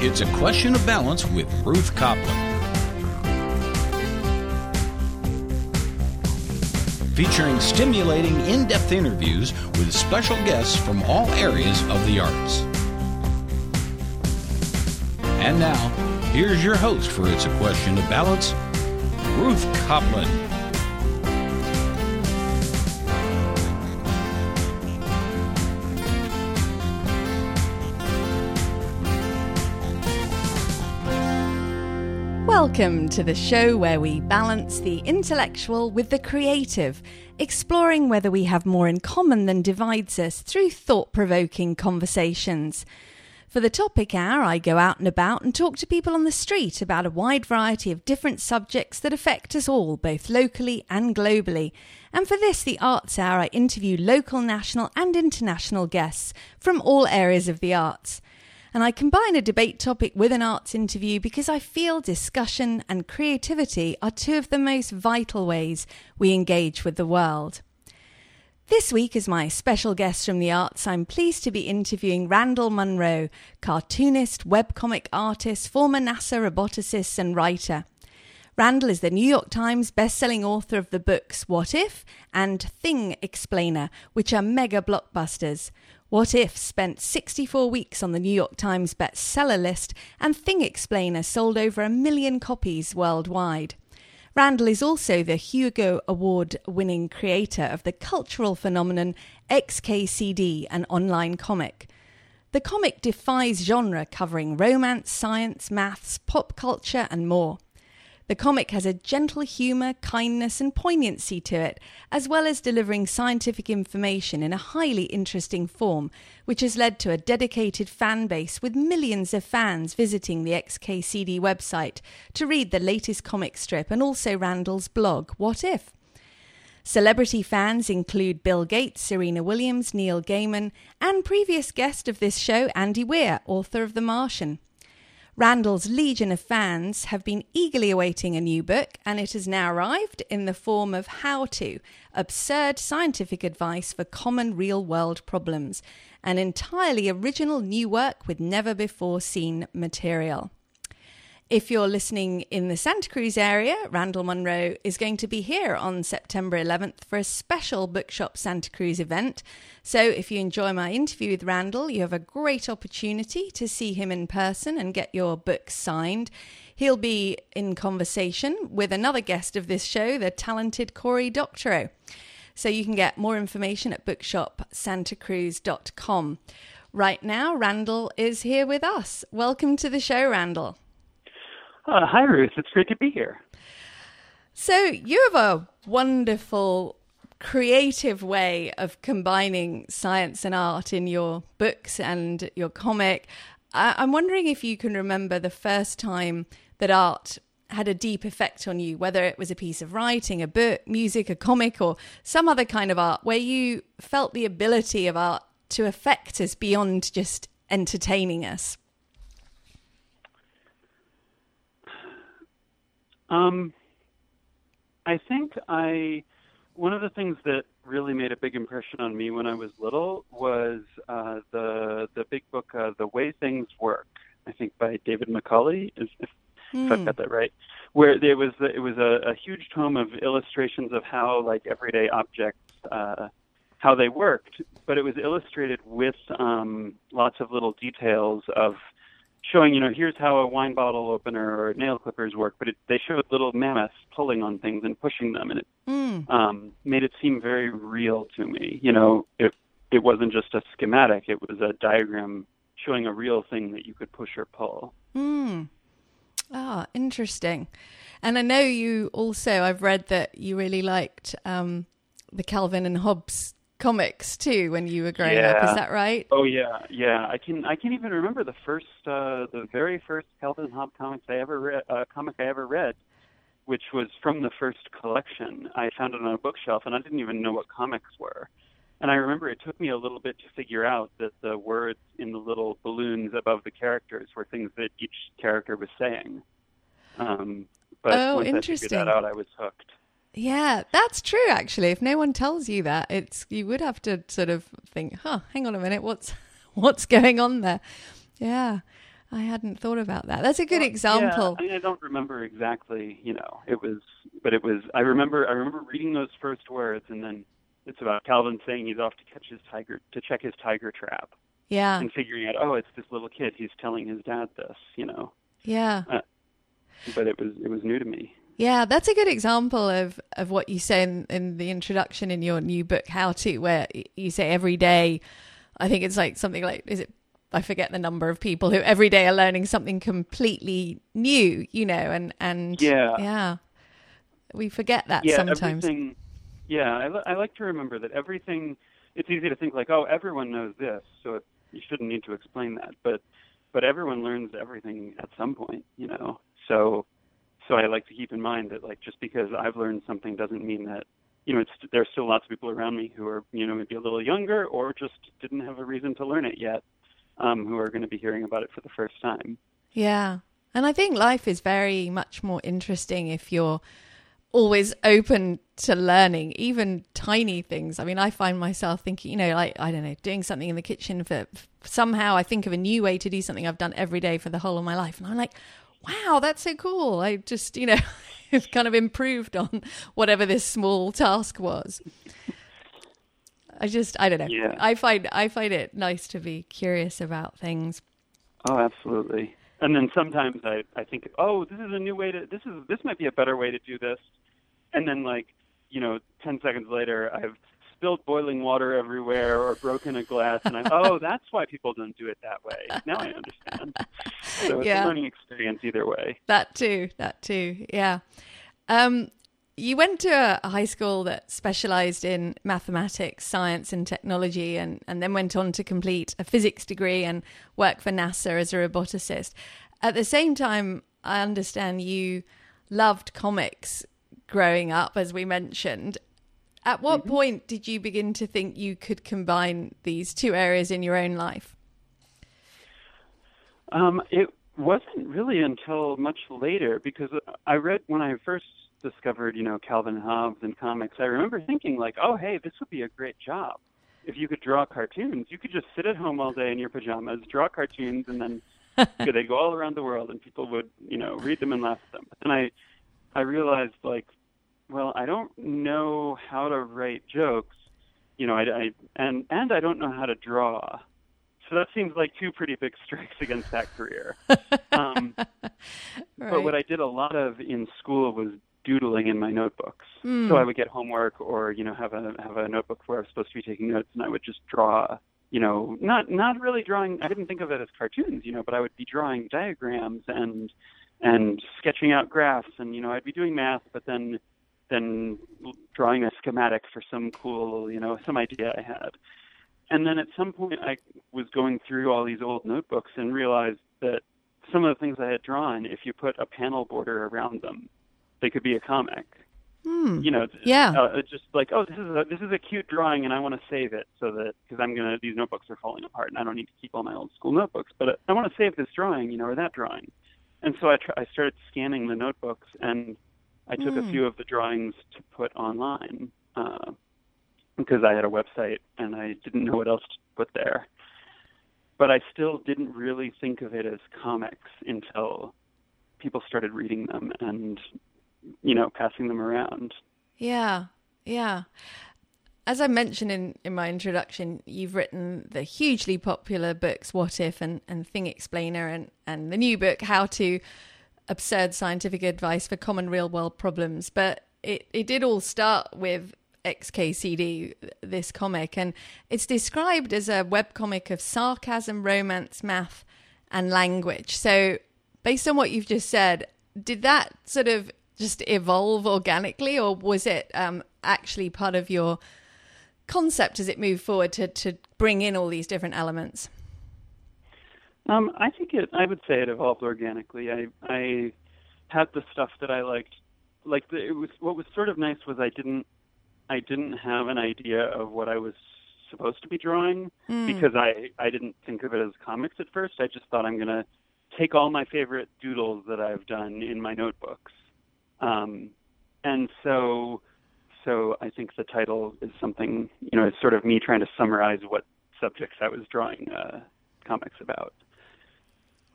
It's a Question of Balance with Ruth Copland. Featuring stimulating, in depth interviews with special guests from all areas of the arts. And now, here's your host for It's a Question of Balance, Ruth Copland. Welcome to the show where we balance the intellectual with the creative, exploring whether we have more in common than divides us through thought provoking conversations. For the topic hour, I go out and about and talk to people on the street about a wide variety of different subjects that affect us all, both locally and globally. And for this, the Arts Hour, I interview local, national, and international guests from all areas of the arts. And I combine a debate topic with an arts interview because I feel discussion and creativity are two of the most vital ways we engage with the world. This week, as my special guest from the arts, I'm pleased to be interviewing Randall Munroe, cartoonist, webcomic artist, former NASA roboticist, and writer. Randall is the New York Times bestselling author of the books What If and Thing Explainer, which are mega blockbusters. What If spent 64 weeks on the New York Times bestseller list, and Thing Explainer sold over a million copies worldwide. Randall is also the Hugo Award winning creator of the cultural phenomenon XKCD, an online comic. The comic defies genre, covering romance, science, maths, pop culture, and more. The comic has a gentle humour, kindness, and poignancy to it, as well as delivering scientific information in a highly interesting form, which has led to a dedicated fan base with millions of fans visiting the XKCD website to read the latest comic strip and also Randall's blog, What If? Celebrity fans include Bill Gates, Serena Williams, Neil Gaiman, and previous guest of this show, Andy Weir, author of The Martian. Randall's legion of fans have been eagerly awaiting a new book, and it has now arrived in the form of How To Absurd Scientific Advice for Common Real World Problems, an entirely original new work with never before seen material. If you're listening in the Santa Cruz area, Randall Munroe is going to be here on September 11th for a special Bookshop Santa Cruz event. So if you enjoy my interview with Randall, you have a great opportunity to see him in person and get your book signed. He'll be in conversation with another guest of this show, the talented Cory Doctorow. So you can get more information at bookshopsantacruz.com. Right now, Randall is here with us. Welcome to the show, Randall. Uh, hi, Ruth. It's great to be here. So, you have a wonderful, creative way of combining science and art in your books and your comic. I- I'm wondering if you can remember the first time that art had a deep effect on you, whether it was a piece of writing, a book, music, a comic, or some other kind of art, where you felt the ability of art to affect us beyond just entertaining us. Um, I think I one of the things that really made a big impression on me when I was little was uh, the the big book uh, The Way Things Work. I think by David Macaulay, if, if mm. I've got that right. Where there was it was a, a huge tome of illustrations of how like everyday objects uh, how they worked, but it was illustrated with um, lots of little details of showing, you know, here's how a wine bottle opener or nail clippers work, but it, they showed little mammoths pulling on things and pushing them, and it mm. um, made it seem very real to me. You know, it it wasn't just a schematic; it was a diagram showing a real thing that you could push or pull. Hmm. Ah, interesting. And I know you also. I've read that you really liked um, the Calvin and Hobbes comics too when you were growing yeah. up. Is that right? Oh yeah, yeah. I can I can't even remember the first uh, the very first Calvin Hobbes comics I ever read uh, comic I ever read, which was from the first collection. I found it on a bookshelf and I didn't even know what comics were. And I remember it took me a little bit to figure out that the words in the little balloons above the characters were things that each character was saying. Um, but oh, once interesting. I figured that out, I was hooked. Yeah, that's true. Actually, if no one tells you that, it's you would have to sort of think, "Huh, hang on a minute, what's what's going on there?" Yeah. I hadn't thought about that. That's a good well, example. Yeah, I, mean, I don't remember exactly. You know, it was, but it was. I remember. I remember reading those first words, and then it's about Calvin saying he's off to catch his tiger to check his tiger trap. Yeah. And figuring out, oh, it's this little kid. He's telling his dad this. You know. Yeah. Uh, but it was it was new to me. Yeah, that's a good example of, of what you say in, in the introduction in your new book, How to, where you say every day, I think it's like something like, is it, I forget the number of people who every day are learning something completely new, you know, and, and yeah, yeah, we forget that yeah, sometimes. Everything, yeah, I, I like to remember that everything, it's easy to think like, oh, everyone knows this, so it, you shouldn't need to explain that. But, but everyone learns everything at some point, you know, so so I like to keep in mind that like just because I've learned something doesn't mean that you know it's there's still lots of people around me who are you know maybe a little younger or just didn't have a reason to learn it yet um, who are going to be hearing about it for the first time. Yeah, and I think life is very much more interesting if you're always open to learning even tiny things. I mean i find myself thinking you know like i don't know doing something in the kitchen for somehow i think of a new way to do something i've done every day for the whole of my life. And i'm like wow, that's so cool. I just, you know, have kind of improved on whatever this small task was. I just, I don't know. Yeah. I find, I find it nice to be curious about things. Oh, absolutely. And then sometimes I, I think, oh, this is a new way to, this is, this might be a better way to do this. And then like, you know, 10 seconds later, I've spilled boiling water everywhere or broken a glass, and I'm oh, that's why people don't do it that way. Now I understand. So it's yeah. a learning experience either way. That too. That too. Yeah. Um, you went to a high school that specialized in mathematics, science, and technology, and, and then went on to complete a physics degree and work for NASA as a roboticist. At the same time, I understand you loved comics growing up, as we mentioned, at what mm-hmm. point did you begin to think you could combine these two areas in your own life? Um, it wasn't really until much later because I read when I first discovered, you know, Calvin Hobbes and comics. I remember thinking like, oh, hey, this would be a great job if you could draw cartoons. You could just sit at home all day in your pajamas, draw cartoons, and then they'd go all around the world, and people would, you know, read them and laugh at them. But then I, I realized like well, I don't know how to write jokes, you know, I, I and and I don't know how to draw. So that seems like two pretty big strikes against that career. um, right. But what I did a lot of in school was doodling in my notebooks. Mm. So I would get homework or you know have a have a notebook where I was supposed to be taking notes, and I would just draw. You know, not not really drawing. I didn't think of it as cartoons, you know, but I would be drawing diagrams and and sketching out graphs, and you know, I'd be doing math, but then than drawing a schematic for some cool, you know, some idea I had. And then at some point, I was going through all these old notebooks and realized that some of the things I had drawn, if you put a panel border around them, they could be a comic. Hmm. You know, yeah, uh, just like oh, this is a this is a cute drawing, and I want to save it so that because I'm gonna these notebooks are falling apart, and I don't need to keep all my old school notebooks, but I want to save this drawing, you know, or that drawing. And so I tr- I started scanning the notebooks and I took mm. a hmm. few of the drawings to put online uh, because I had a website and I didn't know what else to put there. But I still didn't really think of it as comics until people started reading them and, you know, passing them around. Yeah, yeah. As I mentioned in, in my introduction, you've written the hugely popular books What If and, and Thing Explainer and, and the new book How to absurd scientific advice for common real world problems. But it, it did all start with XKCD, this comic, and it's described as a webcomic of sarcasm, romance, math, and language. So, based on what you've just said, did that sort of just evolve organically, or was it um, actually part of your concept as it moved forward to, to bring in all these different elements? Um, I think it. I would say it evolved organically. I I had the stuff that I liked. Like the, it was what was sort of nice was I didn't I didn't have an idea of what I was supposed to be drawing mm. because I I didn't think of it as comics at first. I just thought I'm gonna take all my favorite doodles that I've done in my notebooks, um, and so so I think the title is something you know it's sort of me trying to summarize what subjects I was drawing uh, comics about.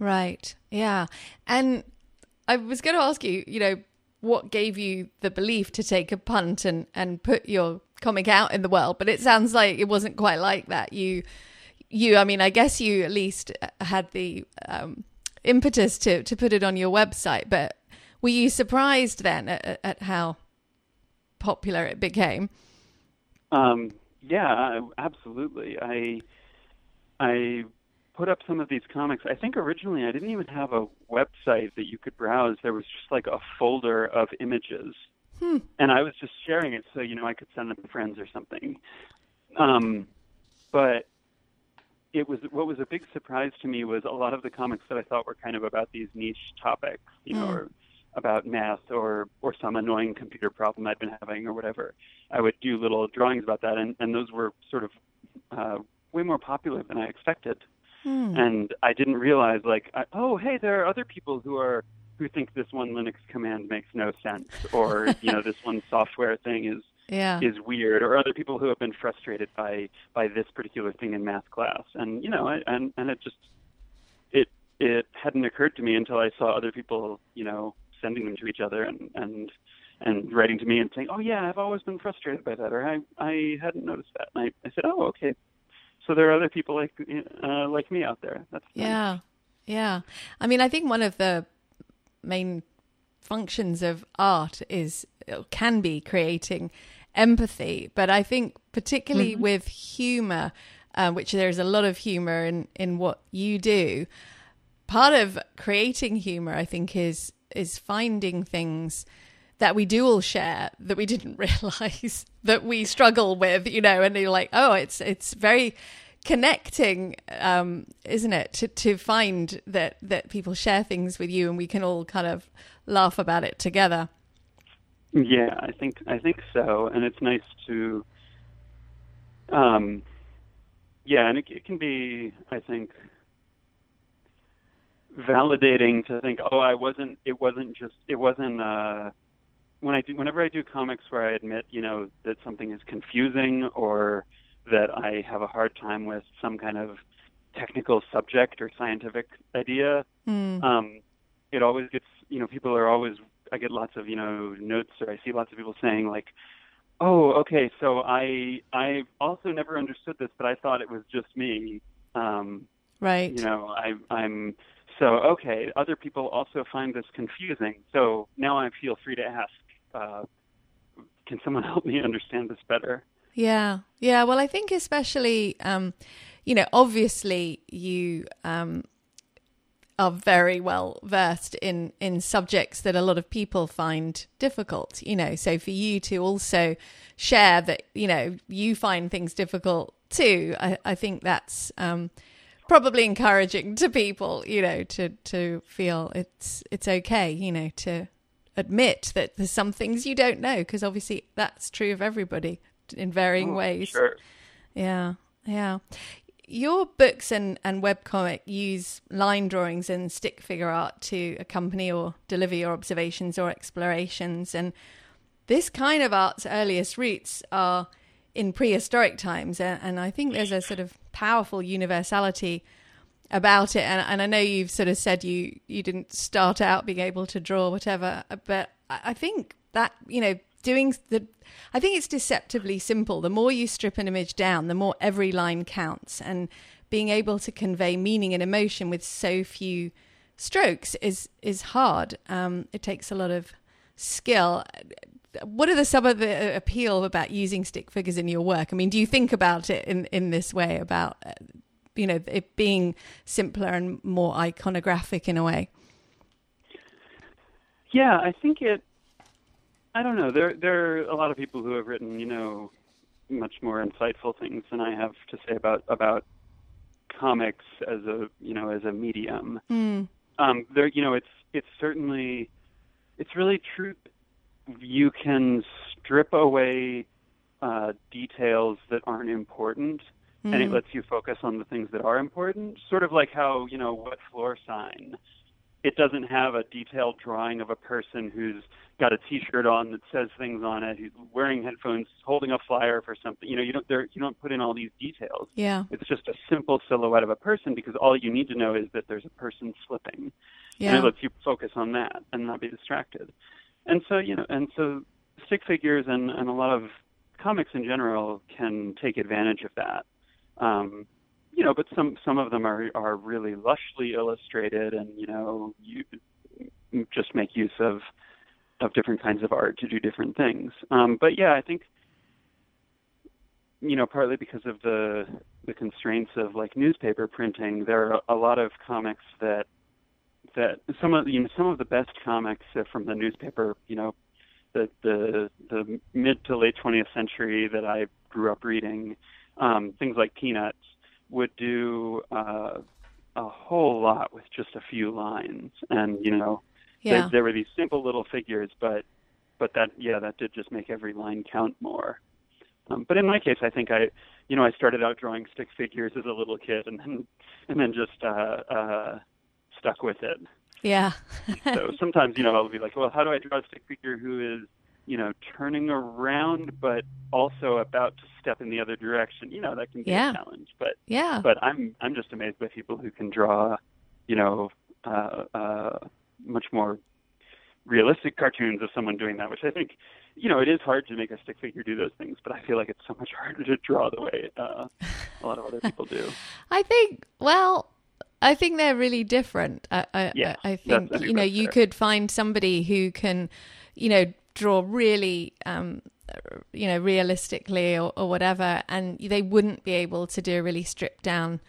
Right. Yeah. And I was going to ask you, you know, what gave you the belief to take a punt and and put your comic out in the world, but it sounds like it wasn't quite like that. You you I mean, I guess you at least had the um, impetus to to put it on your website, but were you surprised then at, at how popular it became? Um, yeah, absolutely. I I put up some of these comics. I think originally I didn't even have a website that you could browse. There was just like a folder of images, hmm. and I was just sharing it so you know I could send them to friends or something. Um, but it was what was a big surprise to me was a lot of the comics that I thought were kind of about these niche topics, you know, mm. or about math or or some annoying computer problem I'd been having or whatever. I would do little drawings about that, and and those were sort of uh, way more popular than I expected. Mm. And I didn't realize like, I, oh hey, there are other people who are who think this one Linux command makes no sense, or you know this one software thing is yeah. is weird, or other people who have been frustrated by by this particular thing in math class, and you know, and and it just it it hadn't occurred to me until I saw other people, you know, sending them to each other and and and writing to me and saying, "Oh yeah, I've always been frustrated by that," or "I I hadn't noticed that." And I, I said, "Oh okay, so there are other people like uh, like me out there." That's yeah, nice. yeah. I mean, I think one of the main functions of art is can be creating empathy, but I think particularly mm-hmm. with humor, uh, which there's a lot of humor in in what you do. Part of creating humor, I think, is is finding things that we do all share that we didn't realize that we struggle with, you know, and you're like, oh, it's it's very connecting, um, isn't it, to to find that that people share things with you and we can all kind of laugh about it together. Yeah, I think I think so, and it's nice to, um, yeah, and it, it can be, I think, validating to think, oh, I wasn't. It wasn't just. It wasn't. Uh, when I do, whenever I do comics where I admit, you know, that something is confusing or that I have a hard time with some kind of technical subject or scientific idea, mm. um, it always gets, you know, people are always. I get lots of, you know, notes or I see lots of people saying like, "Oh, okay, so I I also never understood this, but I thought it was just me." Um, right. You know, I I'm so, okay, other people also find this confusing. So now I feel free to ask, uh, can someone help me understand this better? Yeah, yeah. Well, I think especially, um, you know, obviously you um, are very well versed in in subjects that a lot of people find difficult. You know, so for you to also share that, you know, you find things difficult too, I, I think that's. Um, probably encouraging to people, you know, to to feel it's it's okay, you know, to admit that there's some things you don't know because obviously that's true of everybody in varying oh, ways. Sure. Yeah, yeah. Your books and, and webcomic use line drawings and stick figure art to accompany or deliver your observations or explorations. And this kind of art's earliest roots are in prehistoric times. And I think there's a sort of powerful universality about it. And, and I know you've sort of said you, you didn't start out being able to draw whatever, but I think that, you know, doing the, I think it's deceptively simple. The more you strip an image down, the more every line counts. And being able to convey meaning and emotion with so few strokes is, is hard. Um, it takes a lot of skill what are the some of the uh, appeal about using stick figures in your work? I mean, do you think about it in in this way about uh, you know it being simpler and more iconographic in a way? Yeah, I think it. I don't know. There there are a lot of people who have written you know much more insightful things than I have to say about about comics as a you know as a medium. Mm. Um, there you know it's it's certainly it's really true you can strip away uh, details that aren't important, mm-hmm. and it mm-hmm. lets you focus on the things that are important. Sort of like how you know what floor sign it doesn't have a detailed drawing of a person who's got a T-shirt on that says things on it, who's wearing headphones, holding a flyer for something. You know, you don't there, you don't put in all these details. Yeah. It's just a simple silhouette of a person because all you need to know is that there's a person slipping. Yeah. And it lets you focus on that and not be distracted. And so, you know, and so stick figures and, and a lot of comics in general can take advantage of that. Um, you know, but some some of them are are really lushly illustrated, and you know, you just make use of of different kinds of art to do different things. Um, but yeah, I think you know, partly because of the the constraints of like newspaper printing, there are a lot of comics that that some of you know some of the best comics from the newspaper, you know, the the the mid to late 20th century that I grew up reading, um, things like Peanuts would do uh, a whole lot with just a few lines, and you know, yeah. there, there were these simple little figures, but but that yeah, that did just make every line count more. Um, but in my case, I think I, you know, I started out drawing stick figures as a little kid, and then and then just uh, uh, stuck with it. Yeah. so sometimes, you know, I'll be like, well, how do I draw a stick figure who is, you know, turning around but also about to step in the other direction? You know, that can be Yeah. a challenge. But yeah. but I'm I'm just amazed by people who can draw, you know, uh, uh, much more realistic cartoons of someone doing that, which I think, you know, it is hard to make a stick figure do those things, but I feel like it's so much harder to draw the way uh, a lot of other people do. I think, well, I think they're really different. I, I, Yeah, I think, you know, you could find somebody who can, you know, draw really, um, you know, realistically or, or whatever, and they wouldn't be able to do a really stripped down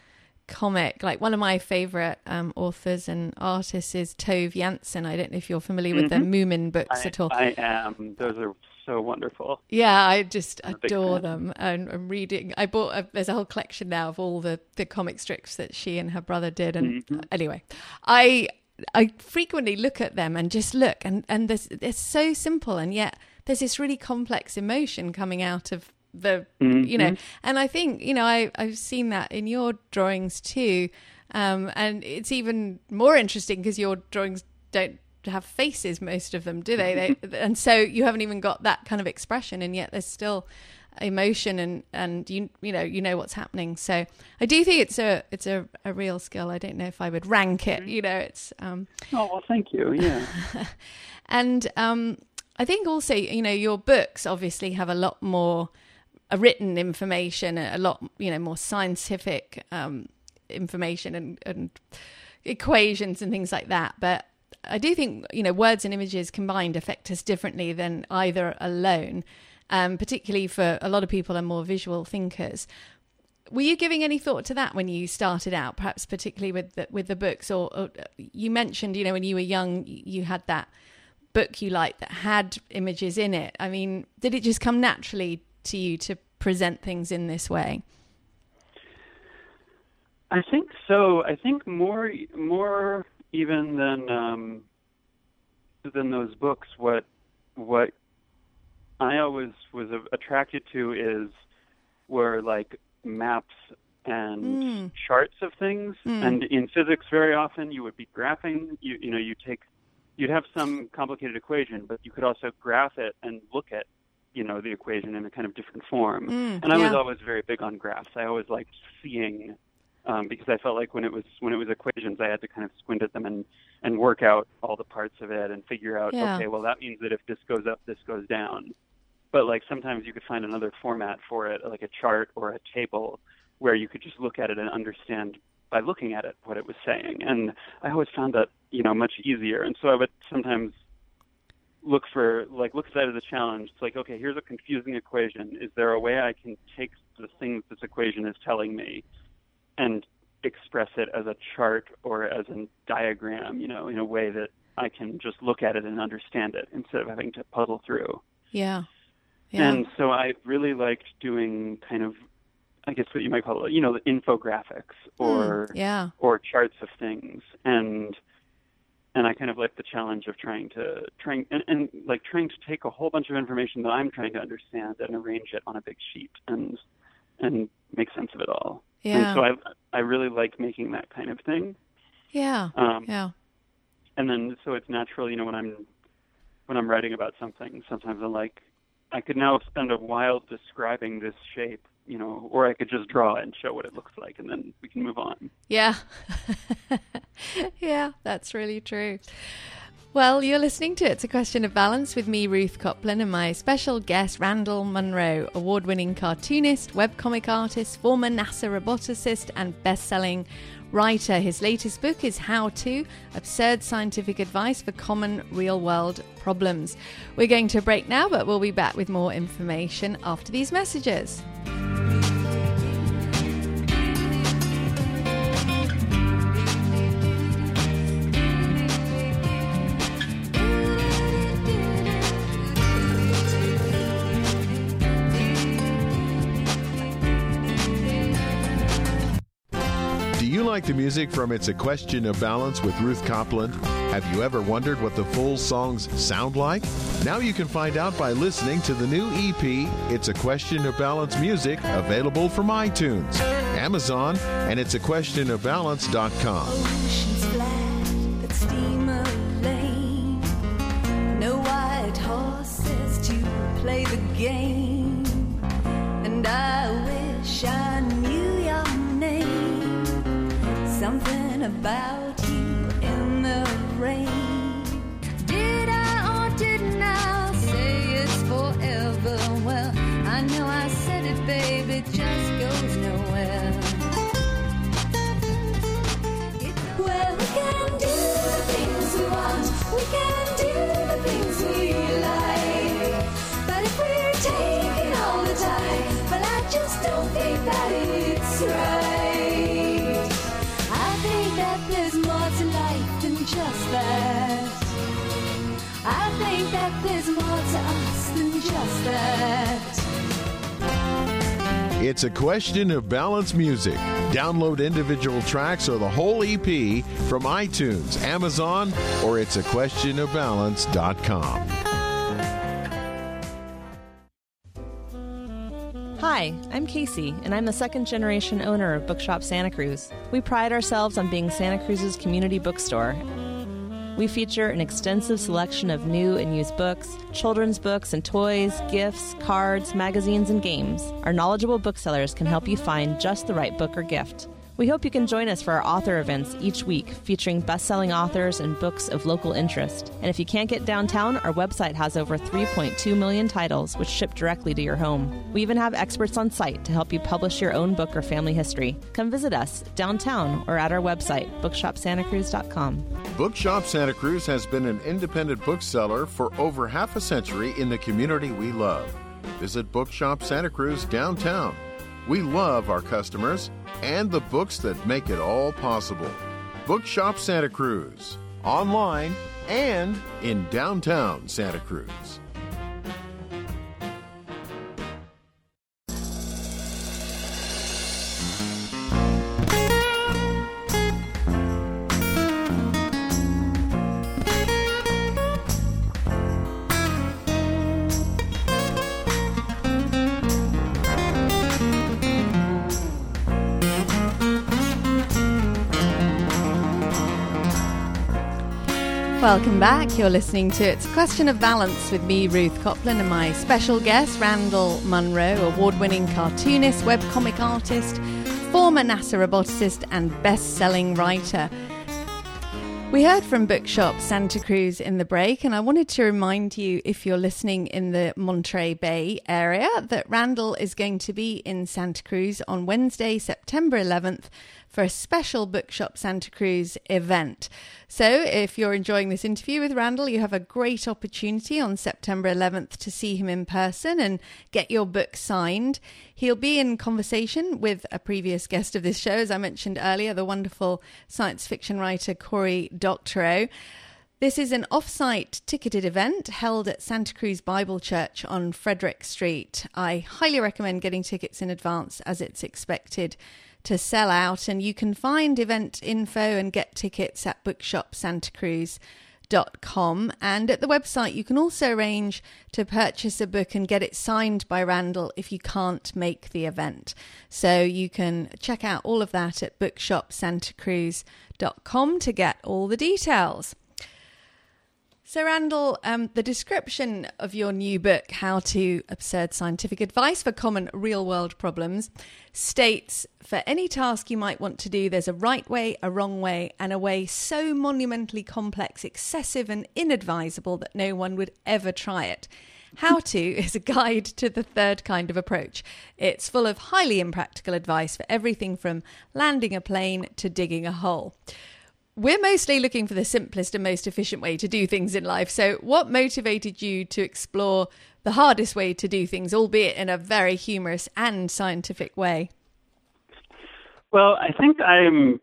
comic. Like one of my favorite um, authors and artists is Tove Jansson. I don't know if you're familiar with the Moomin books Mm-hmm. I, at all. I am. Those are so wonderful. Yeah, I just I'm adore them. And I'm reading. I bought. A, there's a whole collection now of all the the comic strips that she and her brother did. And Mm-hmm. anyway, I I frequently look at them and just look, and and it's so simple, and yet there's this really complex emotion coming out of the you know. And I think you know I I've seen that in your drawings too, um, and it's even more interesting because your drawings don't have faces most of them do they, they and so you haven't even got that kind of expression and yet there's still emotion and and you you know you know what's happening so i do think it's a it's a, a real skill i don't know if i would rank it you know it's um Oh well, thank you. Yeah. and um i think also you know your books obviously have a lot more uh, written information a lot you know more scientific um information and and equations and things like that but I do think you know words and images combined affect us differently than either alone, um, particularly for a lot of people are more visual thinkers. Were you giving any thought to that when you started out, perhaps particularly with the, with the books? Or, or you mentioned, you know, when you were young, you had that book you liked that had images in it. I mean, did it just come naturally to you to present things in this way? I think so. I think more more even than um, than those books. What what I always was attracted to is were like maps and Mm. charts of things. Mm. And in physics, very often you would be graphing. You you know you take you'd have some complicated equation, but you could also graph it and look at you know the equation in a kind of different form. Mm, and I was always very big on graphs. I always liked seeing um, because I felt like when it was when it was equations, I had to kind of squint at them and and work out all the parts of it and figure out Yeah. okay, well that means that if this goes up, this goes down. But like sometimes you could find another format for it, like a chart or a table, where you could just look at it and understand by looking at it what it was saying. And I always found that you know much easier. And so I would sometimes look for like look at that as a challenge. It's like okay, here's a confusing equation. Is there a way I can take the things this equation is telling me and express it as a chart or as a diagram, you know, in a way that I can just look at it and understand it instead of having to puzzle through. Yeah. Yeah. And so I really liked doing kind of, I guess what you might call it, you know, the infographics or Mm, yeah. or charts of things, and and I kind of like the challenge of trying to trying and, and like trying to take a whole bunch of information that I'm trying to understand and arrange it on a big sheet and and make sense of it all. Yeah. And so I I really like making that kind of thing. Yeah. Um, Yeah. and then so it's natural, you know, when I'm when I'm writing about something, sometimes I'm like, I could now spend a while describing this shape, you know, or I could just draw and show what it looks like, and then we can move on. Yeah, yeah, that's really true. Well, you're listening to It's a Question of Balance with me, Ruth Copland, and my special guest, Randall Munroe, award winning cartoonist, webcomic artist, former NASA roboticist, and best selling writer. His latest book is How To Absurd Scientific Advice for Common Real World Problems. We're going to break now, but we'll be back with more information after these messages. Like the music from It's a Question of Balance with Ruth Copland? Have you ever wondered what the full songs sound like? Now you can find out by listening to the new EP, It's a Question of Balance Music, available from iTunes, Amazon, and it's a question of balance.com. Play the game. And I wish I about you in the rain. Did I or didn't I say it's forever? Well, I know I said it, babe, it just goes nowhere. Well, we can do the things we want, we can do the things we like. But if we're taking all the time, well, I just don't think that it's right. That there's more to us than just that. It's a question of balance music. Download individual tracks or the whole EP from iTunes, Amazon, or it's a question of balance.com. Hi, I'm Casey, and I'm the second generation owner of Bookshop Santa Cruz. We pride ourselves on being Santa Cruz's community bookstore we feature an extensive selection of new and used books, children's books and toys, gifts, cards, magazines, and games. Our knowledgeable booksellers can help you find just the right book or gift. We hope you can join us for our author events each week featuring best selling authors and books of local interest. And if you can't get downtown, our website has over 3.2 million titles which ship directly to your home. We even have experts on site to help you publish your own book or family history. Come visit us downtown or at our website, bookshopsantacruz.com. Bookshop Santa Cruz has been an independent bookseller for over half a century in the community we love. Visit Bookshop Santa Cruz downtown. We love our customers and the books that make it all possible. Bookshop Santa Cruz, online and in downtown Santa Cruz. Welcome back. You're listening to It's a Question of Balance with me, Ruth Copland, and my special guest, Randall Munroe, award winning cartoonist, webcomic artist, former NASA roboticist, and best selling writer. We heard from Bookshop Santa Cruz in the break, and I wanted to remind you, if you're listening in the Monterey Bay area, that Randall is going to be in Santa Cruz on Wednesday, September 11th for a special Bookshop Santa Cruz event. So, if you're enjoying this interview with Randall, you have a great opportunity on September 11th to see him in person and get your book signed. He'll be in conversation with a previous guest of this show, as I mentioned earlier, the wonderful science fiction writer Cory Doctorow. This is an off site ticketed event held at Santa Cruz Bible Church on Frederick Street. I highly recommend getting tickets in advance as it's expected to sell out. And you can find event info and get tickets at bookshopsantacruz.com. And at the website, you can also arrange to purchase a book and get it signed by Randall if you can't make the event. So you can check out all of that at bookshopsantacruz.com to get all the details. So, Randall, um, the description of your new book, How to Absurd Scientific Advice for Common Real World Problems, states for any task you might want to do, there's a right way, a wrong way, and a way so monumentally complex, excessive, and inadvisable that no one would ever try it. How to is a guide to the third kind of approach. It's full of highly impractical advice for everything from landing a plane to digging a hole we're mostly looking for the simplest and most efficient way to do things in life. So, what motivated you to explore the hardest way to do things, albeit in a very humorous and scientific way? Well, I think I'm.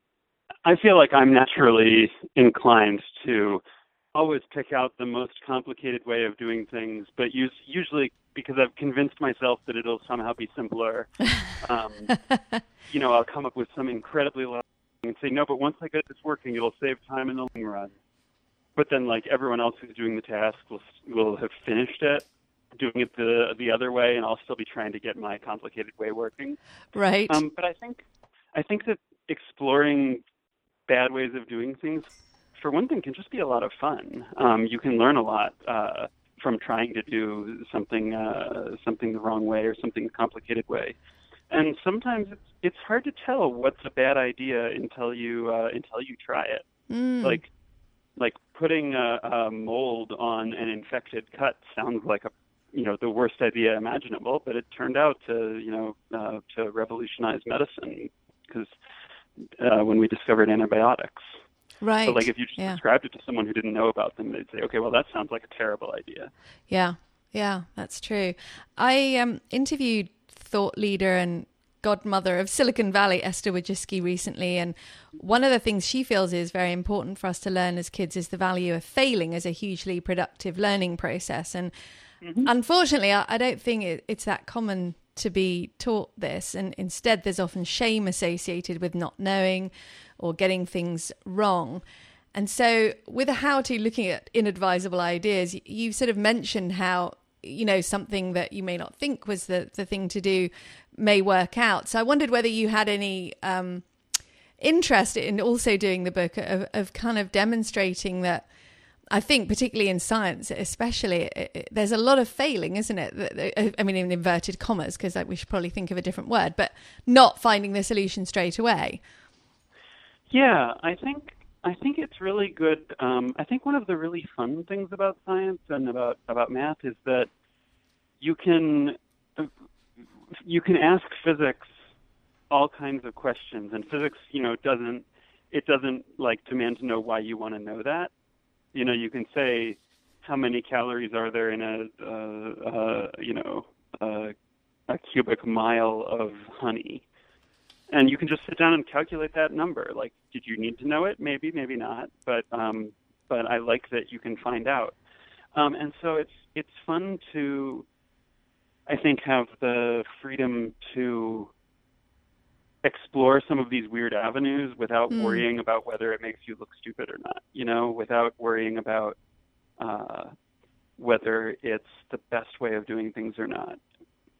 I feel like I'm naturally inclined to always pick out the most complicated way of doing things, but use, usually because I've convinced myself that it'll somehow be simpler. Um, you know, I'll come up with some incredibly and say, no, but once I get this working, it'll save time in the long run. But then, like everyone else who's doing the task will will have finished it, doing it the the other way, and I'll still be trying to get my complicated way working. Right. Um, but I think I think that exploring bad ways of doing things, for one thing, can just be a lot of fun. Um, you can learn a lot uh, from trying to do something uh, something the wrong way or something the complicated way and sometimes it's it's hard to tell what's a bad idea until you uh, until you try it. Mm. Like like putting a, a mold on an infected cut sounds like a you know the worst idea imaginable, but it turned out to you know uh, to revolutionize medicine because uh, when we discovered antibiotics. Right. So like if you just yeah. described it to someone who didn't know about them, they'd say, okay, well that sounds like a terrible idea. Yeah. Yeah, that's true. I um, interviewed thought leader and godmother of Silicon Valley, Esther Wojcicki, recently. And one of the things she feels is very important for us to learn as kids is the value of failing as a hugely productive learning process. And mm-hmm. unfortunately, I, I, don't think it, it's that common to be taught this. And instead, there's often shame associated with not knowing or getting things wrong. And so, with a how to looking at inadvisable ideas, you've sort of mentioned how you know something that you may not think was the the thing to do may work out. So I wondered whether you had any um, interest in also doing the book of, of kind of demonstrating that. I think, particularly in science, especially, it, it, there's a lot of failing, isn't it? I mean, in inverted commas, because we should probably think of a different word, but not finding the solution straight away. Yeah, I think I think it's really good. Um, I think one of the really fun things about science and about about math is that you can you can ask physics all kinds of questions, and physics, you know, doesn't it doesn't like demand to know why you want to know that. You know, you can say how many calories are there in a uh, uh, you know uh, a cubic mile of honey, and you can just sit down and calculate that number. Like, did you need to know it? Maybe, maybe not. But um, but I like that you can find out. Um, and so it's it's fun to I think, have the freedom to explore some of these weird avenues without mm. worrying about whether it makes you look stupid or not. You know, without worrying about uh, whether it's the best way of doing things or not.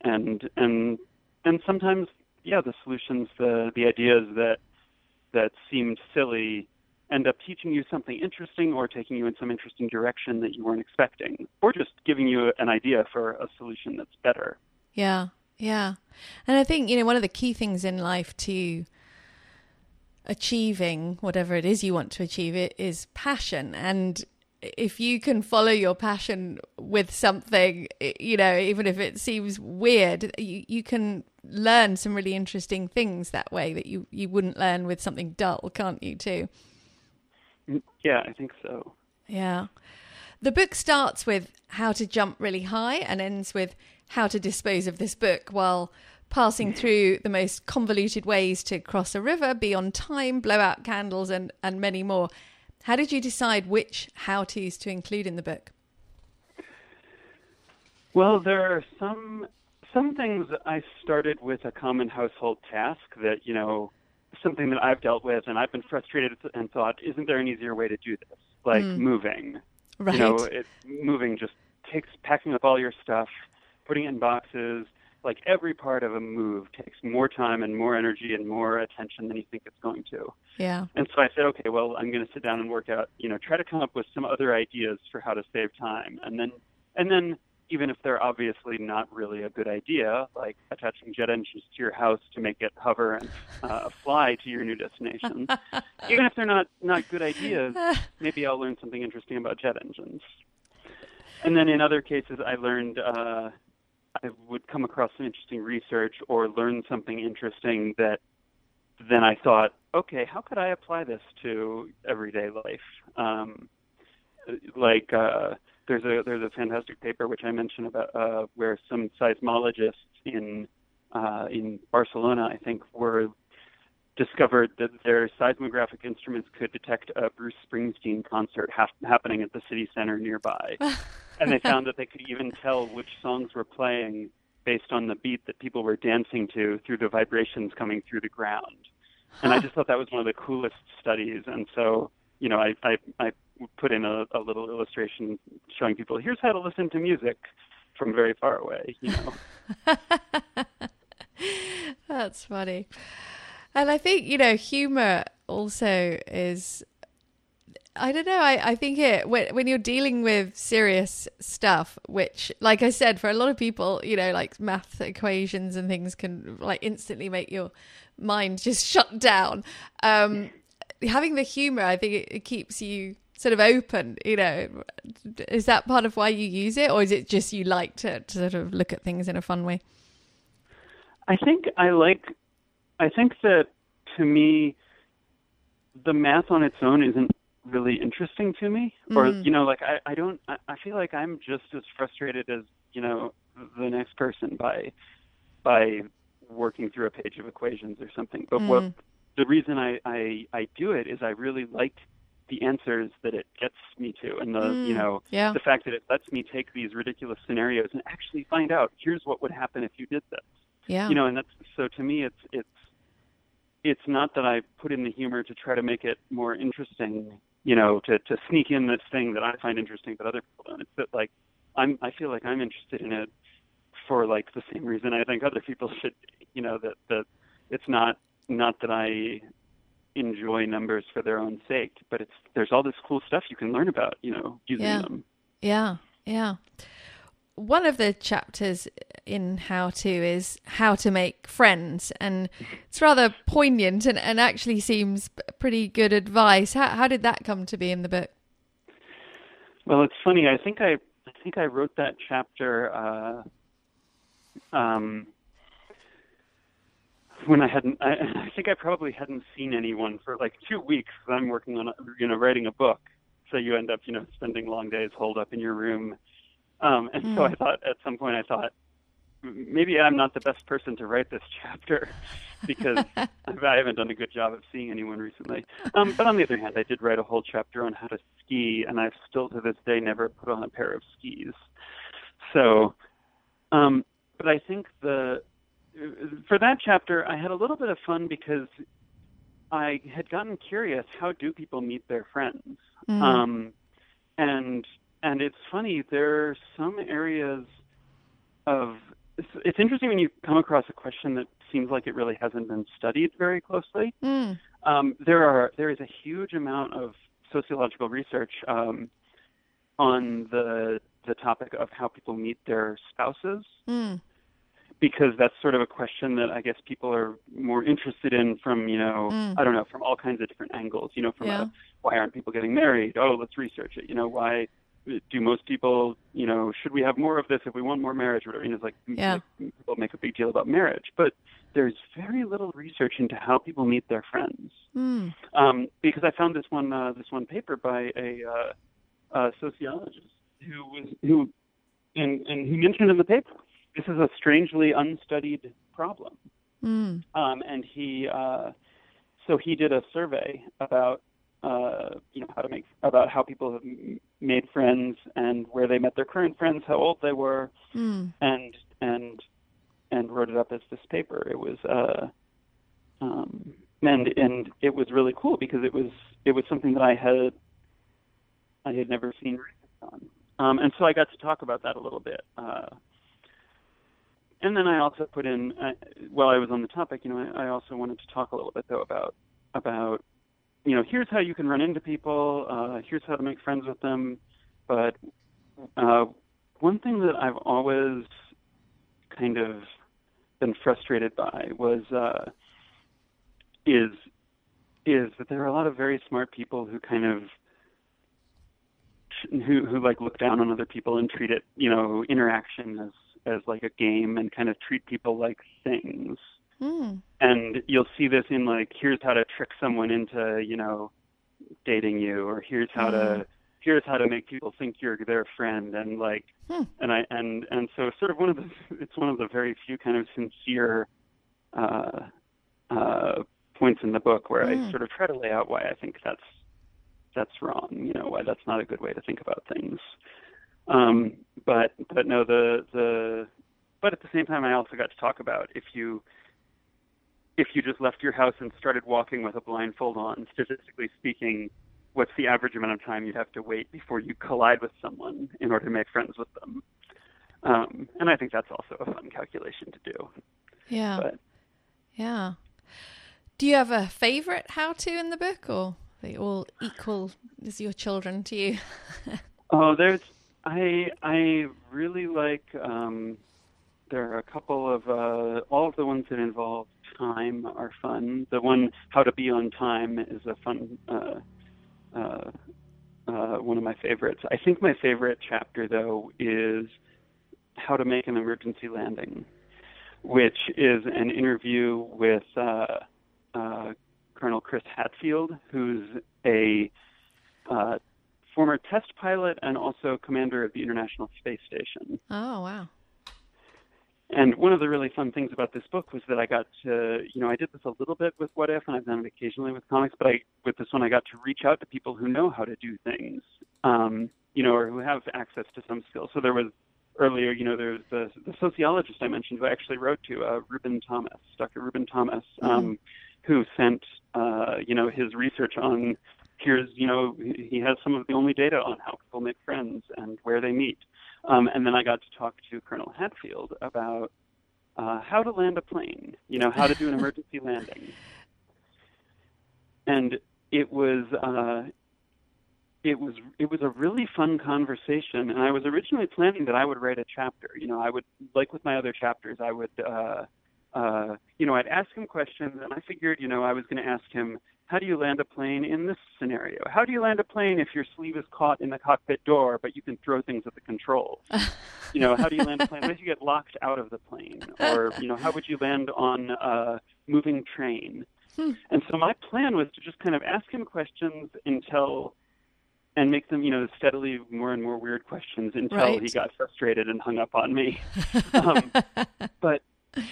And and and sometimes, yeah, the solutions, the the ideas that that seemed silly end up teaching you something interesting or taking you in some interesting direction that you weren't expecting, or just giving you an idea for a solution that's better. Yeah, yeah. And I think, you know, one of the key things in life to achieving whatever it is you want to achieve it is passion and if you can follow your passion with something you know even if it seems weird you, you can learn some really interesting things that way that you you wouldn't learn with something dull can't you too mm, yeah, I think so. Yeah. The book starts with how to jump really high and ends with how to dispose of this book while passing mm. through the most convoluted ways to cross a river, be on time, blow out candles, and, and many more. How did you decide which how to's to include in the book? Well, there are some some things I started with a common household task that you know something that I've dealt with, and I've been frustrated and thought, isn't there an easier way to do this? Like mm. moving. Right. You know, it, moving just takes packing up all your stuff, putting it in boxes, like every part of a move takes more time and more energy and more attention than you think it's going to. Yeah. And so I said, okay, well, I'm going to sit down and work out, you know, try to come up with some other ideas for how to save time. And then, and then even if they're obviously not really a good idea, like attaching jet engines to your house to make it hover and uh, fly to your new destination, even if they're not, not good ideas, maybe I'll learn something interesting about jet engines. And then in other cases, I learned, uh, I would come across some interesting research or learn something interesting that then I thought, okay, how could I apply this to everyday life? Um, like uh, there's a there's a fantastic paper which I mentioned about uh, where some seismologists in uh, in Barcelona, I think, were discovered that their seismographic instruments could detect a Bruce Springsteen concert ha- happening at the city center nearby. and they found that they could even tell which songs were playing based on the beat that people were dancing to through the vibrations coming through the ground. And I just thought that was one of the coolest studies. And so, you know, I, I, I put in a, a little illustration showing people here's how to listen to music from very far away, you know. That's funny. And I think, you know, humor also is I don't know. I, I think it when when you're dealing with serious stuff, which, like I said, for a lot of people, you know, like math equations and things can like instantly make your mind just shut down. Um, having the humor, I think it, it keeps you sort of open. You know, is that part of why you use it, or is it just you like to, to sort of look at things in a fun way? I think I like. I think that to me, the math on its own isn't really interesting to me or Mm. you know like i i don't I, I feel like i'm just as frustrated as you know the next person by by working through a page of equations or something but what Mm. the reason i i i do it is i really like the answers that it gets me to and the you Mm. know Yeah. the fact that it lets me take these ridiculous scenarios and actually find out here's what would happen if you did this Yeah. you know and that's so to me it's it's it's not that i put in the humor to try to make it more interesting you know to to sneak in this thing that i find interesting that other people don't it's that like i'm i feel like i'm interested in it for like the same reason i think other people should you know that that it's not not that i enjoy numbers for their own sake but it's there's all this cool stuff you can learn about you know using Yeah. them Yeah, yeah. One of the chapters in How To is how to make friends, and it's rather poignant and, and actually seems pretty good advice. How, how did that come to be in the book? Well, it's funny. I think I I think I wrote that chapter uh, um, when I hadn't. I, I think I probably hadn't seen anyone for like two weeks. I'm working on a- you know writing a book, so you end up you know spending long days holed up in your room. Um, and so I thought at some point I thought maybe I'm not the best person to write this chapter because I haven't done a good job of seeing anyone recently. Um, but on the other hand, I did write a whole chapter on how to ski, and I've still to this day never put on a pair of skis. So, um, but I think the for that chapter, I had a little bit of fun because I had gotten curious. How do people meet their friends? Mm. Um, and and it's funny. There are some areas of it's, it's interesting when you come across a question that seems like it really hasn't been studied very closely. Mm. Um, there are there is a huge amount of sociological research um, on the the topic of how people meet their spouses Mm. because that's sort of a question that I guess people are more interested in from you know Mm. I don't know from all kinds of different angles. You know, from Yeah. a, why aren't people getting married? Oh, let's research it. You know, why do most people you know should we have more of this if we want more marriage? Or. You know, it's like Yeah. like, people make a big deal about marriage, but there's very little research into how people meet their friends Mm. um, because I found this one uh, this one paper by a, uh, a sociologist who was who and and he mentioned in the paper this is a strangely unstudied problem, Mm. um, and he uh, so he did a survey about uh, you know how to make about how people have m- made friends and where they met their current friends, how old they were, Mm. and and and wrote it up as this paper. It was uh, um, and and it was really cool because it was it was something that I had I had never seen on, um, and so I got to talk about that a little bit. Uh, and then I also put in, uh, while I was on the topic, you know, I, I also wanted to talk a little bit though about about, you know, here's how you can run into people, uh, here's how to make friends with them, but uh, one thing that I've always kind of been frustrated by was uh, is is that there are a lot of very smart people who kind of who who like look down on other people and treat it, you know, interaction as as like a game and kind of treat people like things. Mm. And you'll see this in like here's how to trick someone into, you know, dating you or here's how mm. to here's how to make people think you're their friend and like hmm. and I and and so sort of one of the it's one of the very few kind of sincere uh uh points in the book where I Mm. sort of try to lay out why I think that's that's wrong, you know, why that's not a good way to think about things. Um, but but no, the the but at the same time, I also got to talk about if you if you just left your house and started walking with a blindfold on, statistically speaking, what's the average amount of time you'd have to wait before you collide with someone in order to make friends with them? Um, and I think that's also a fun calculation to do. Yeah. But Yeah. Do you have a favorite how to in the book or they all equal as your children to you? Oh, there's I I really like um there are a couple of uh all of the ones that involve time are fun. The one how to be on time is a fun uh uh uh one of my favorites. I think my favorite chapter though is how to make an emergency landing, which is an interview with uh uh Colonel Chris Hadfield, who's a uh, former test pilot and also commander of the International Space Station. Oh, wow. And one of the really fun things about this book was that I got to, you know, I did this a little bit with What If, and I've done it occasionally with comics, but I, with this one, I got to reach out to people who know how to do things, um, you know, or who have access to some skills. So there was earlier, you know, there's the, the sociologist I mentioned who I actually wrote to, uh, Reuben Thomas, Dr. Reuben Thomas, um, who sent, uh, you know, his research on here's, you know, he has some of the only data on how people make friends and where they meet. Um, and then I got to talk to Colonel Hadfield about uh, how to land a plane, you know, how to do an emergency landing. And it was uh, it was it was a really fun conversation. And I was originally planning that I would write a chapter. You know, I would like with my other chapters, I would uh, uh, you know, I'd ask him questions, and I figured, you know, I was going to ask him, how do you land a plane in this scenario? How do you land a plane if your sleeve is caught in the cockpit door, but you can throw things at the controls? you know, how do you land a plane? What if you get locked out of the plane? Or, you know, how would you land on a moving train? And so my plan was to just kind of ask him questions until, and make them, you know, steadily more and more weird questions until Right. he got frustrated and hung up on me. um, but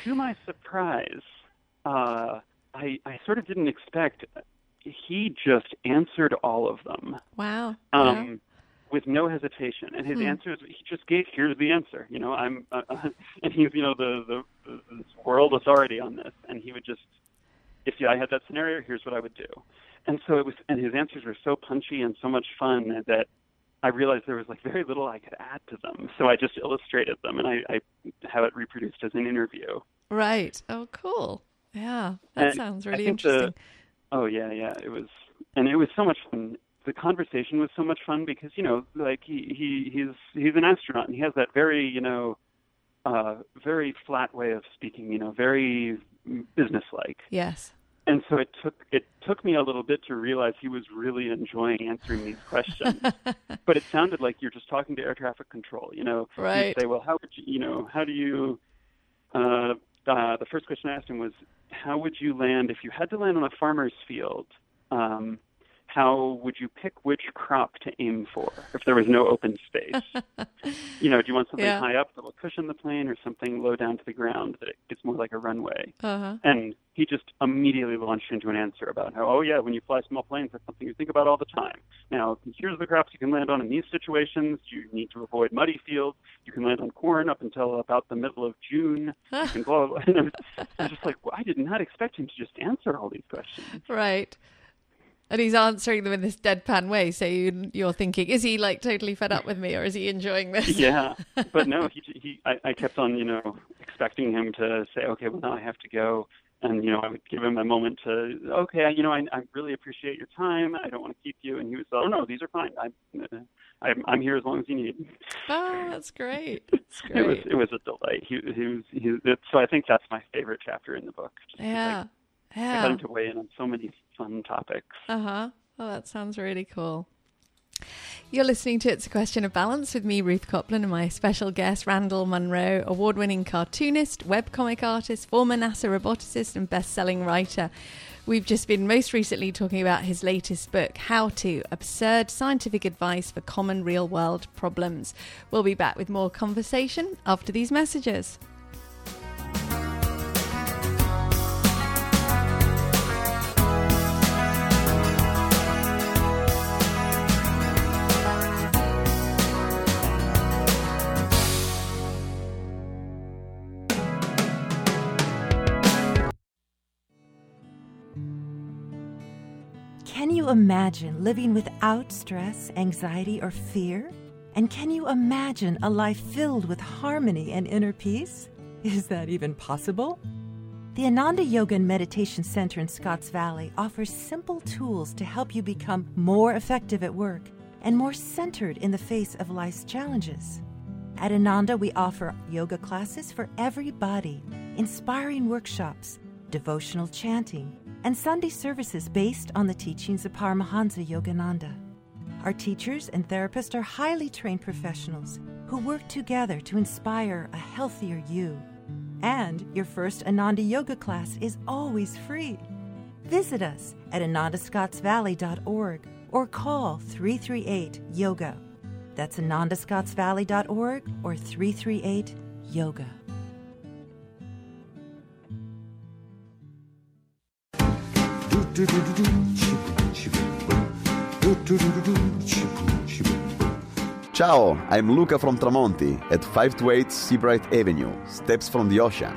to my surprise, uh, I, I sort of didn't expect. He just answered all of them Wow. um, with no hesitation, and his Hmm. answers he just gave. Here's the answer. You know, I'm, uh, and he's you know the, the the world authority on this, and he would just, if I had that scenario, here's what I would do. And so it was, and his answers were so punchy and so much fun that I realized there was like very little I could add to them. So I just illustrated them, and I, I have it reproduced as an interview. Right. Oh, cool. Yeah. That And sounds really think the- interesting. Oh yeah, yeah. It was, and it was so much fun. The conversation was so much fun because you know, like he he he's he's an astronaut and he has that very you know, uh, very flat way of speaking. You know, very businesslike. yes. And so it took it took me a little bit to realize he was really enjoying answering these questions. but it sounded like you're just talking to air traffic control. You know, Right. You'd say, well, how would you, you know, how do you? Uh, uh, the first question I asked him was, how would you land if you had to land on a farmer's field? Um, how would you pick which crop to aim for if there was no open space? you know, do you want something Yeah. high up that will cushion the plane, or something low down to the ground that it's more like a runway? Uh huh. And he just immediately launched into an answer about how, oh yeah, when you fly small planes, that's something you think about all the time. Now, here's the crops you can land on in these situations. You need to avoid muddy fields. You can land on corn up until about the middle of June. You can blah, blah, blah. And I was, I was just like, well, I did not expect him to just answer all these questions. Right. And he's answering them in this deadpan way. So you, you're thinking, is he like totally fed up with me, or is he enjoying this? Yeah, but no, he he. I, I kept on, you know, expecting him to say, okay, well now I have to go, and you know, I would give him a moment to, okay, you know, I, I really appreciate your time. I don't want to keep you, and he was, oh no, these are fine. I, uh, I'm, I'm here as long as you need. Oh, that's great. That's great. it was it was a delight. He he was he. So I think that's my favorite chapter in the book. Yeah, like, yeah. I got him to weigh in on so many fun topics. Uh huh. Oh, that sounds really cool. You're listening to It's a Question of Balance with me, Ruth Copland, and my special guest, Randall Munroe, award winning cartoonist, webcomic artist, former NASA roboticist, and best selling writer. We've just been most recently talking about his latest book, How to Absurd Scientific Advice for Common Real World Problems. We'll be back with more conversation after these messages. Imagine living without stress, anxiety, or fear? And can you imagine a life filled with harmony and inner peace? Is that even possible? The Ananda Yoga and Meditation Center in Scotts Valley offers simple tools to help you become more effective at work and more centered in the face of life's challenges. At Ananda, we offer yoga classes for everybody, inspiring workshops, devotional chanting, and Sunday services based on the teachings of Paramahansa Yogananda. Our teachers and therapists are highly trained professionals who work together to inspire a healthier you. And your first Ananda Yoga class is always free. Visit us at anandascottsvalley.org or call 338 Yoga. That's anandascottsvalley.org or 338 Yoga. Ciao, I'm Luca from Tramonti at 528 Seabright Avenue, steps from the ocean.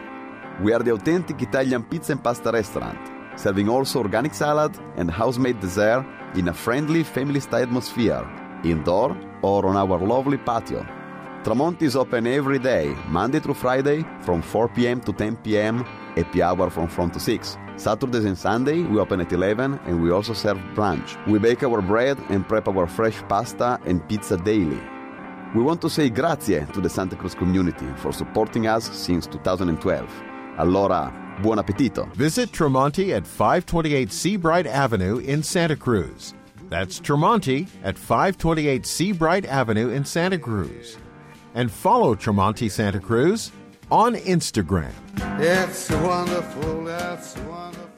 We are the authentic Italian pizza and pasta restaurant, serving also organic salad and house-made dessert in a friendly family-style atmosphere, indoor or on our lovely patio. Tramonti is open every day, Monday through Friday, from 4 p.m. to 10 p.m., happy hour from 4 to 6. Saturdays and Sunday we open at 11 and we also serve brunch. We bake our bread and prep our fresh pasta and pizza daily. We want to say grazie to the Santa Cruz community for supporting us since 2012. Allora, buon appetito. Visit Tramonti at 528 Seabright Avenue in Santa Cruz. That's Tramonti at 528 Seabright Avenue in Santa Cruz. And follow Tramonti Santa Cruz on Instagram. It's wonderful, it's wonderful.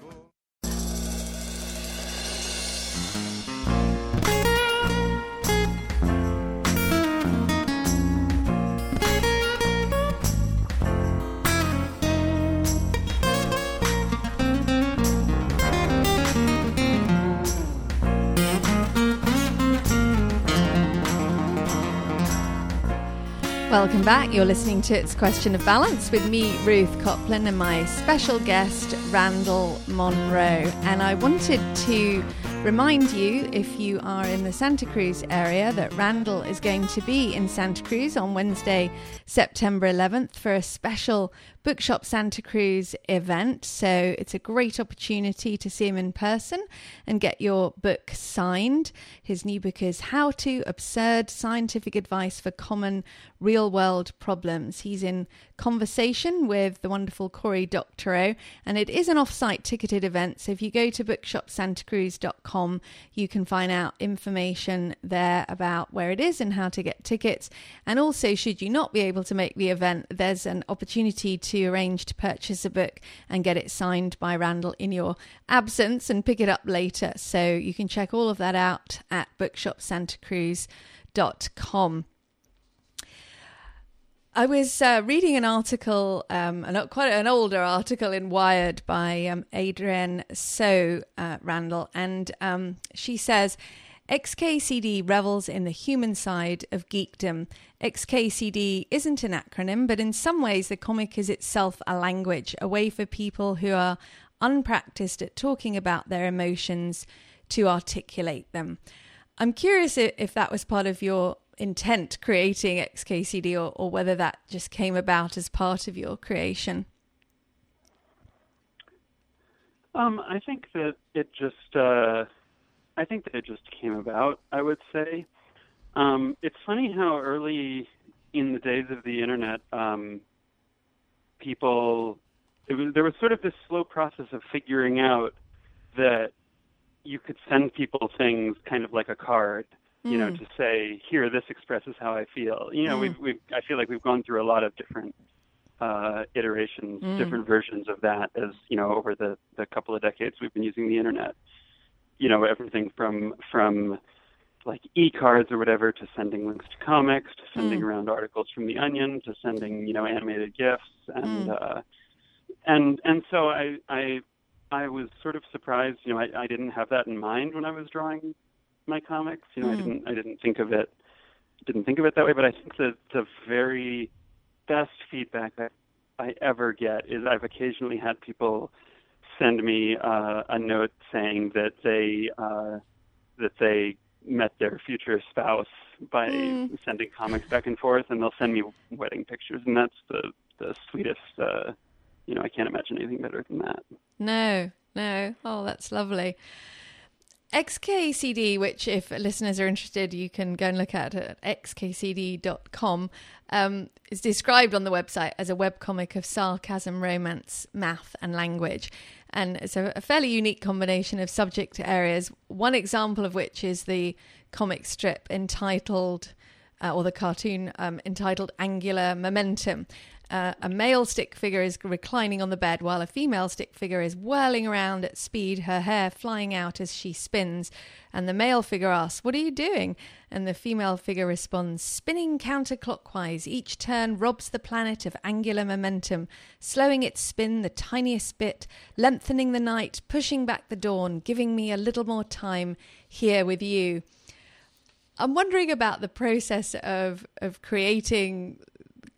Welcome back. You're listening to It's Question of Balance with me, Ruth Copland, and my special guest, Randall Munroe. And I wanted to remind you, if you are in the Santa Cruz area, that Randall is going to be in Santa Cruz on Wednesday, September 11th, for a special Bookshop Santa Cruz event. So it's a great opportunity to see him in person and get your book signed. His new book is How to Absurd Scientific Advice for Common Real World Problems. He's in conversation with the wonderful Cory Doctorow, and it is an off site ticketed event. So if you go to bookshopsantacruz.com, you can find out information there about where it is and how to get tickets. And also, should you not be able to make the event, there's an opportunity to arrange to purchase a book and get it signed by Randall in your absence and pick it up later. So you can check all of that out at bookshopsantacruz.com. I was uh, reading an article, um, an, quite an older article in Wired by um, Adrienne So uh, Randall, and um, she says XKCD revels in the human side of geekdom. XKCD isn't an acronym, but in some ways, the comic is itself a language, a way for people who are unpracticed at talking about their emotions to articulate them. I'm curious if that was part of your intent creating XKCD or, or whether that just came about as part of your creation. Um, I think that it just, uh, I think that it just came about. I would say, um, it's funny how early in the days of the internet, um, people, was there was sort of this slow process of figuring out that you could send people things kind of like a card, you mm. know, to say, here, this expresses how I feel. You know, mm. we've, we've, I feel like we've gone through a lot of different uh, iterations, mm. different versions of that as, you know, over the, the couple of decades we've been using the internet. You know, everything from, from like e-cards or whatever to sending links to comics to sending mm. around articles from the Onion to sending, you know, animated gifs and, mm. uh, and, and so I, I I was sort of surprised. You know, I, I didn't have that in mind when I was drawing my comics. You know, mm. I hmm. didn't I didn't think of it didn't think of it that way. But I think that the very best feedback that I ever get is I've occasionally had people send me uh, a note saying that they uh, that they met their future spouse by mm. sending comics back and forth, and they'll send me wedding pictures, and that's the the sweetest. Uh, you know, I can't imagine anything better than that. No, no. Oh, that's lovely. XKCD, which if listeners are interested, you can go and look at at xkcd.com, um, is described on the website as a webcomic of sarcasm, romance, math, and language. And it's a, a fairly unique combination of subject areas, one example of which is the comic strip entitled, uh, or the cartoon um, entitled Angular Momentum. Uh, a male stick figure is reclining on the bed while a female stick figure is whirling around at speed, her hair flying out as she spins. And the male figure asks, What are you doing? And the female figure responds, Spinning counterclockwise. Each turn robs the planet of angular momentum, slowing its spin the tiniest bit, lengthening the night, pushing back the dawn, giving me a little more time here with you. I'm wondering about the process of of creating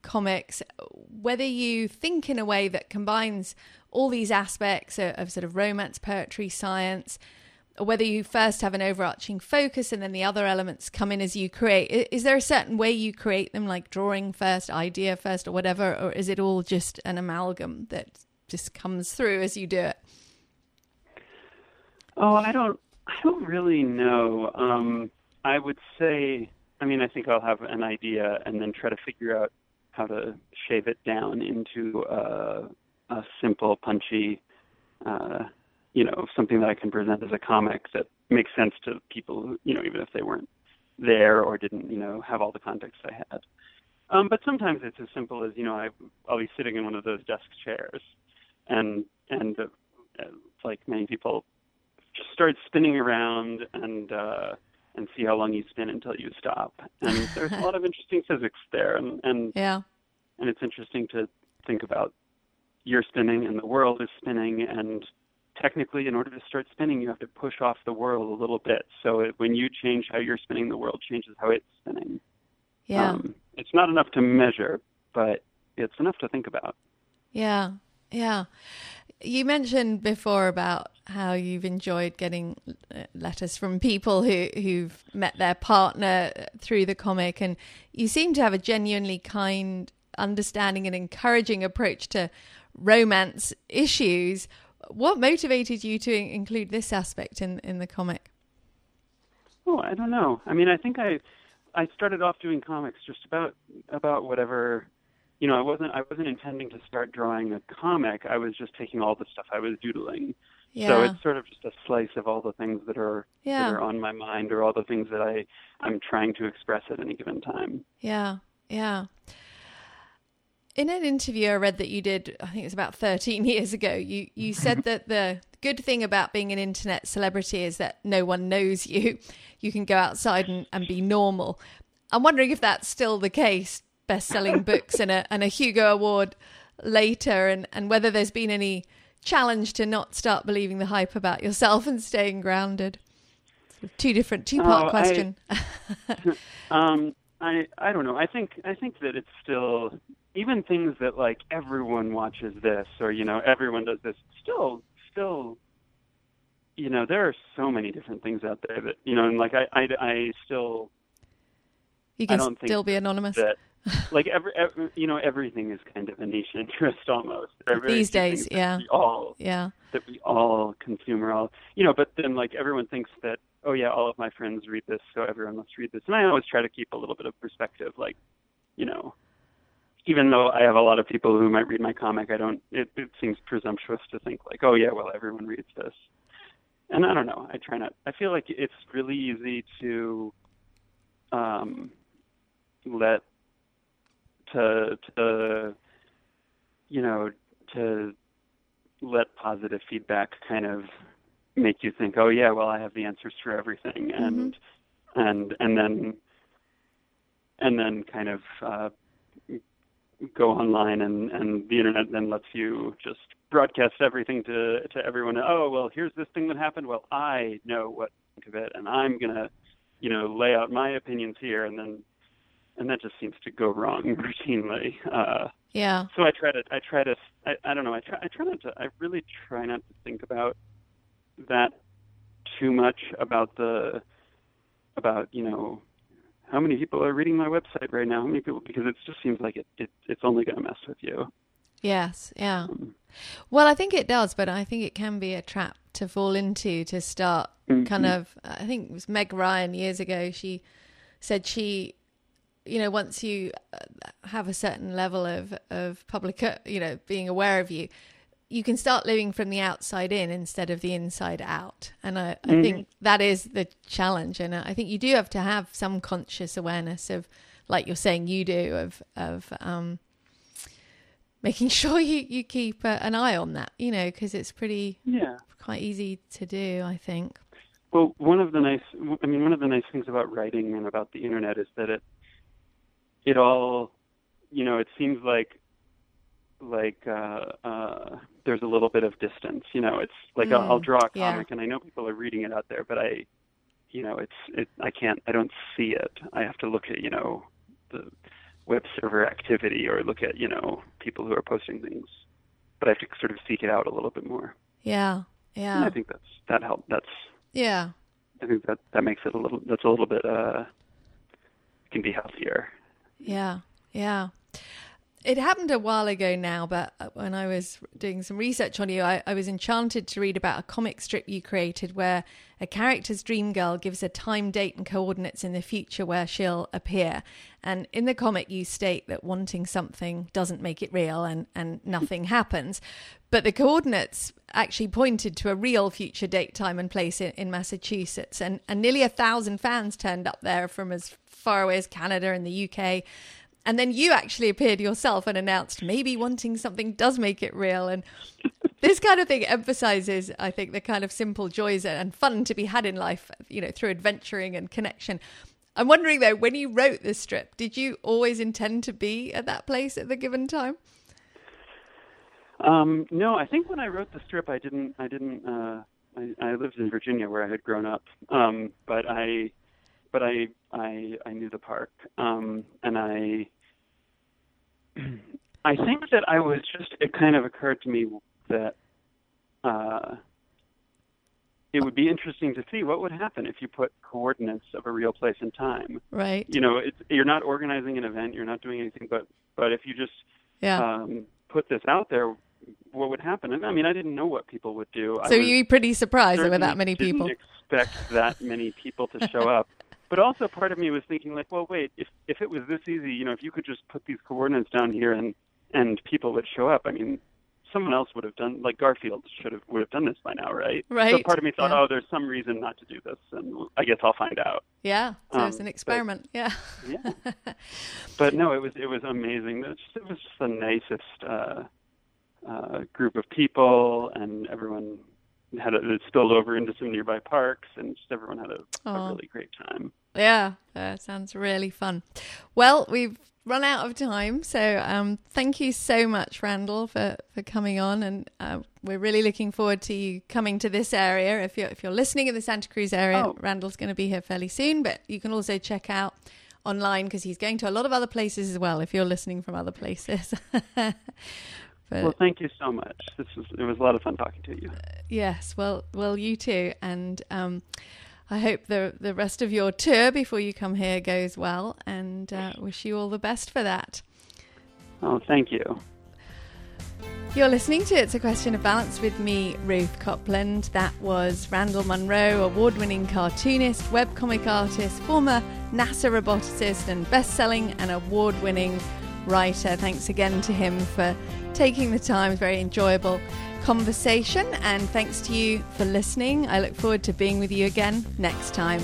comics, whether you think in a way that combines all these aspects of, of, sort of romance, poetry, science, or whether you first have an overarching focus and then the other elements come in as you create. Is there a certain way you create them, like drawing first, idea first, or whatever, or is it all just an amalgam that just comes through as you do it? Oh, I don't. I don't really know. Um, I would say. I mean, I think I'll have an idea and then try to figure out how to shave it down into a, a simple, punchy, uh, you know, something that I can present as a comic that makes sense to people, you know, even if they weren't there or didn't, you know, have all the context I had. Um, but sometimes it's as simple as, you know, I, I'll be sitting in one of those desk chairs, and and uh, like many people, just start spinning around and uh, and see how long you spin until you stop. And there's a lot of interesting physics there, and and yeah, and it's interesting to think about you're spinning and the world is spinning, and technically, in order to start spinning, you have to push off the world a little bit. So it, when you change how you're spinning, the world changes how it's spinning. Yeah, um, it's not enough to measure, but it's enough to think about. Yeah, yeah. You mentioned before about how you've enjoyed getting uh, letters from people who who've met their partner through the comic, and you seem to have a genuinely kind, understanding, and encouraging approach to romance issues. What motivated you to include this aspect in in the comic? Oh, I don't know. I mean, I think I I started off doing comics just about about whatever you know, I wasn't I wasn't intending to start drawing a comic. I was just taking all the stuff I was doodling. Yeah. So it's sort of just a slice of all the things that are yeah. that are on my mind or all the things that I I'm trying to express at any given time. Yeah. Yeah. In an interview I read that you did, I think it was about 13 years ago, you, you said that the good thing about being an internet celebrity is that no one knows you. You can go outside and, and be normal. I'm wondering if that's still the case best-selling books and a and a Hugo Award later, and and whether there's been any challenge to not start believing the hype about yourself and staying grounded. Two different two-part oh, question. I, um, I I don't know. I think I think that it's still even things that like everyone watches this or you know everyone does this still still you know, there are so many different things out there that you know, and like I, I, I still, You can still be anonymous. that like every, every you know everything is kind of a niche interest almost There are very These days, yeah. we all Yeah. that we all consume or all you know but then like everyone thinks that oh yeah all of my friends read this so everyone must read this and i always try to keep a little bit of perspective like you know even though i have a lot of people who might read my comic i don't it, it seems presumptuous to think like oh yeah well everyone reads this and i don't know i try not i feel like it's really easy to um let to to you know to let positive feedback kind of make you think, oh yeah, well I have the answers for everything, and and and then and then kind of uh, go online and and the internet then lets you just broadcast everything to to everyone. Oh well, here's this thing that happened. Well, I know what to think of it, and I'm gonna you know lay out my opinions here, and then and that just seems to go wrong routinely. Uh, Yeah. so I try to I try to I, I don't know I try I try not to I really try not to think about that too much about the about you know how many people are reading my website right now how many people because it just seems like it, it it's only going to mess with you Yes, yeah. Well, I think it does, but I think it can be a trap to fall into to start kind of. I think it was Meg Ryan years ago. She said she, you know, once you uh, have a certain level of of public, uh, you know, being aware of you, you can start living from the outside in instead of the inside out. And I, I think that is the challenge. And I think you do have to have some conscious awareness of, like you're saying, you do of of. um making sure you, you keep uh, an eye on that, you know, because it's pretty yeah quite easy to do, I think. Well, one of the nice, I mean, one of the nice things about writing and about the internet is that it, it all, you know, it seems like, like uh, uh, there's a little bit of distance. You know, it's like I'll, I'll draw a yeah. comic, and I know people are reading it out there, but I, you know, it's it. I can't. I don't see it. I have to look at you know the web server activity or look at you know people who are posting things, but I have to sort of seek it out a little bit more. Yeah, And yeah, I think that's that help. That's yeah, I think that that makes it a little. That's a little bit. Uh, can be healthier. Yeah, yeah. It happened a while ago now, but uh, when I was doing some research on you, I, I was enchanted to read about a comic strip you created where a character's dream girl gives a time, date, and coordinates in the future where she'll appear. And in the comic, you state that wanting something doesn't make it real and, and nothing happens. But the coordinates actually pointed to a real future date, time, and place in, in Massachusetts. And, and nearly a thousand fans turned up there from as far away as Canada and the UK. And then you actually appeared yourself and announced maybe wanting something does make it real. And this kind of thing emphasizes, I think, the kind of simple joys and fun to be had in life, you know, through adventuring and connection. I'm wondering though, when you wrote this strip, did you always intend to be at that place at the given time? Um, no, I think when I wrote the strip, I didn't. I didn't. Uh, I, I lived in Virginia where I had grown up, um, but I, but I, I, I knew the park, um, and I. I think that I was just. It kind of occurred to me that. Uh, it would be interesting to see what would happen if you put coordinates of a real place and time. Right. You know, it's, you're not organizing an event, you're not doing anything, but but if you just Yeah. um, put this out there, what would happen? And I mean, I didn't know what people would do. So was you were pretty surprised there were that many didn't people. expect that many people to show up. But also, part of me was thinking, like, well, wait, if if it was this easy, you know, if you could just put these coordinates down here and and people would show up. I mean, someone else would have done, like Garfield should have would have done this by now, right? Right. So part of me thought, yeah. oh, there's some reason not to do this, and I guess I'll find out. Yeah. So it's Um, an but- experiment. yeah. Yeah. but no, it was it was amazing. It was just, it was just the nicest uh, uh, group of people, and everyone had a, it spilled over into some nearby parks, and just everyone had a, a really great time. Yeah, that sounds really fun. Well, we've run out of time, so um, thank you so much, Randall, for, for coming on, and uh, we're really looking forward to you coming to this area. If you're if you're listening in the Santa Cruz area, Oh. Randall's going to be here fairly soon, but you can also check out online because he's going to a lot of other places as well. If you're listening from other places. But well, thank you so much. This was it was a lot of fun talking to you. yes, well, well, you too, and um, I hope the the rest of your tour before you come here goes well, and uh, wish you all the best for that. Oh, thank you. You're listening to It's a Question of Balance with me, Ruth Copland. That was Randall Munroe, award winning cartoonist, webcomic artist, former NASA roboticist, and best selling and award winning writer. Thanks again to him for taking the time. It was very enjoyable conversation, and thanks to you for listening. I look forward to being with you again next time.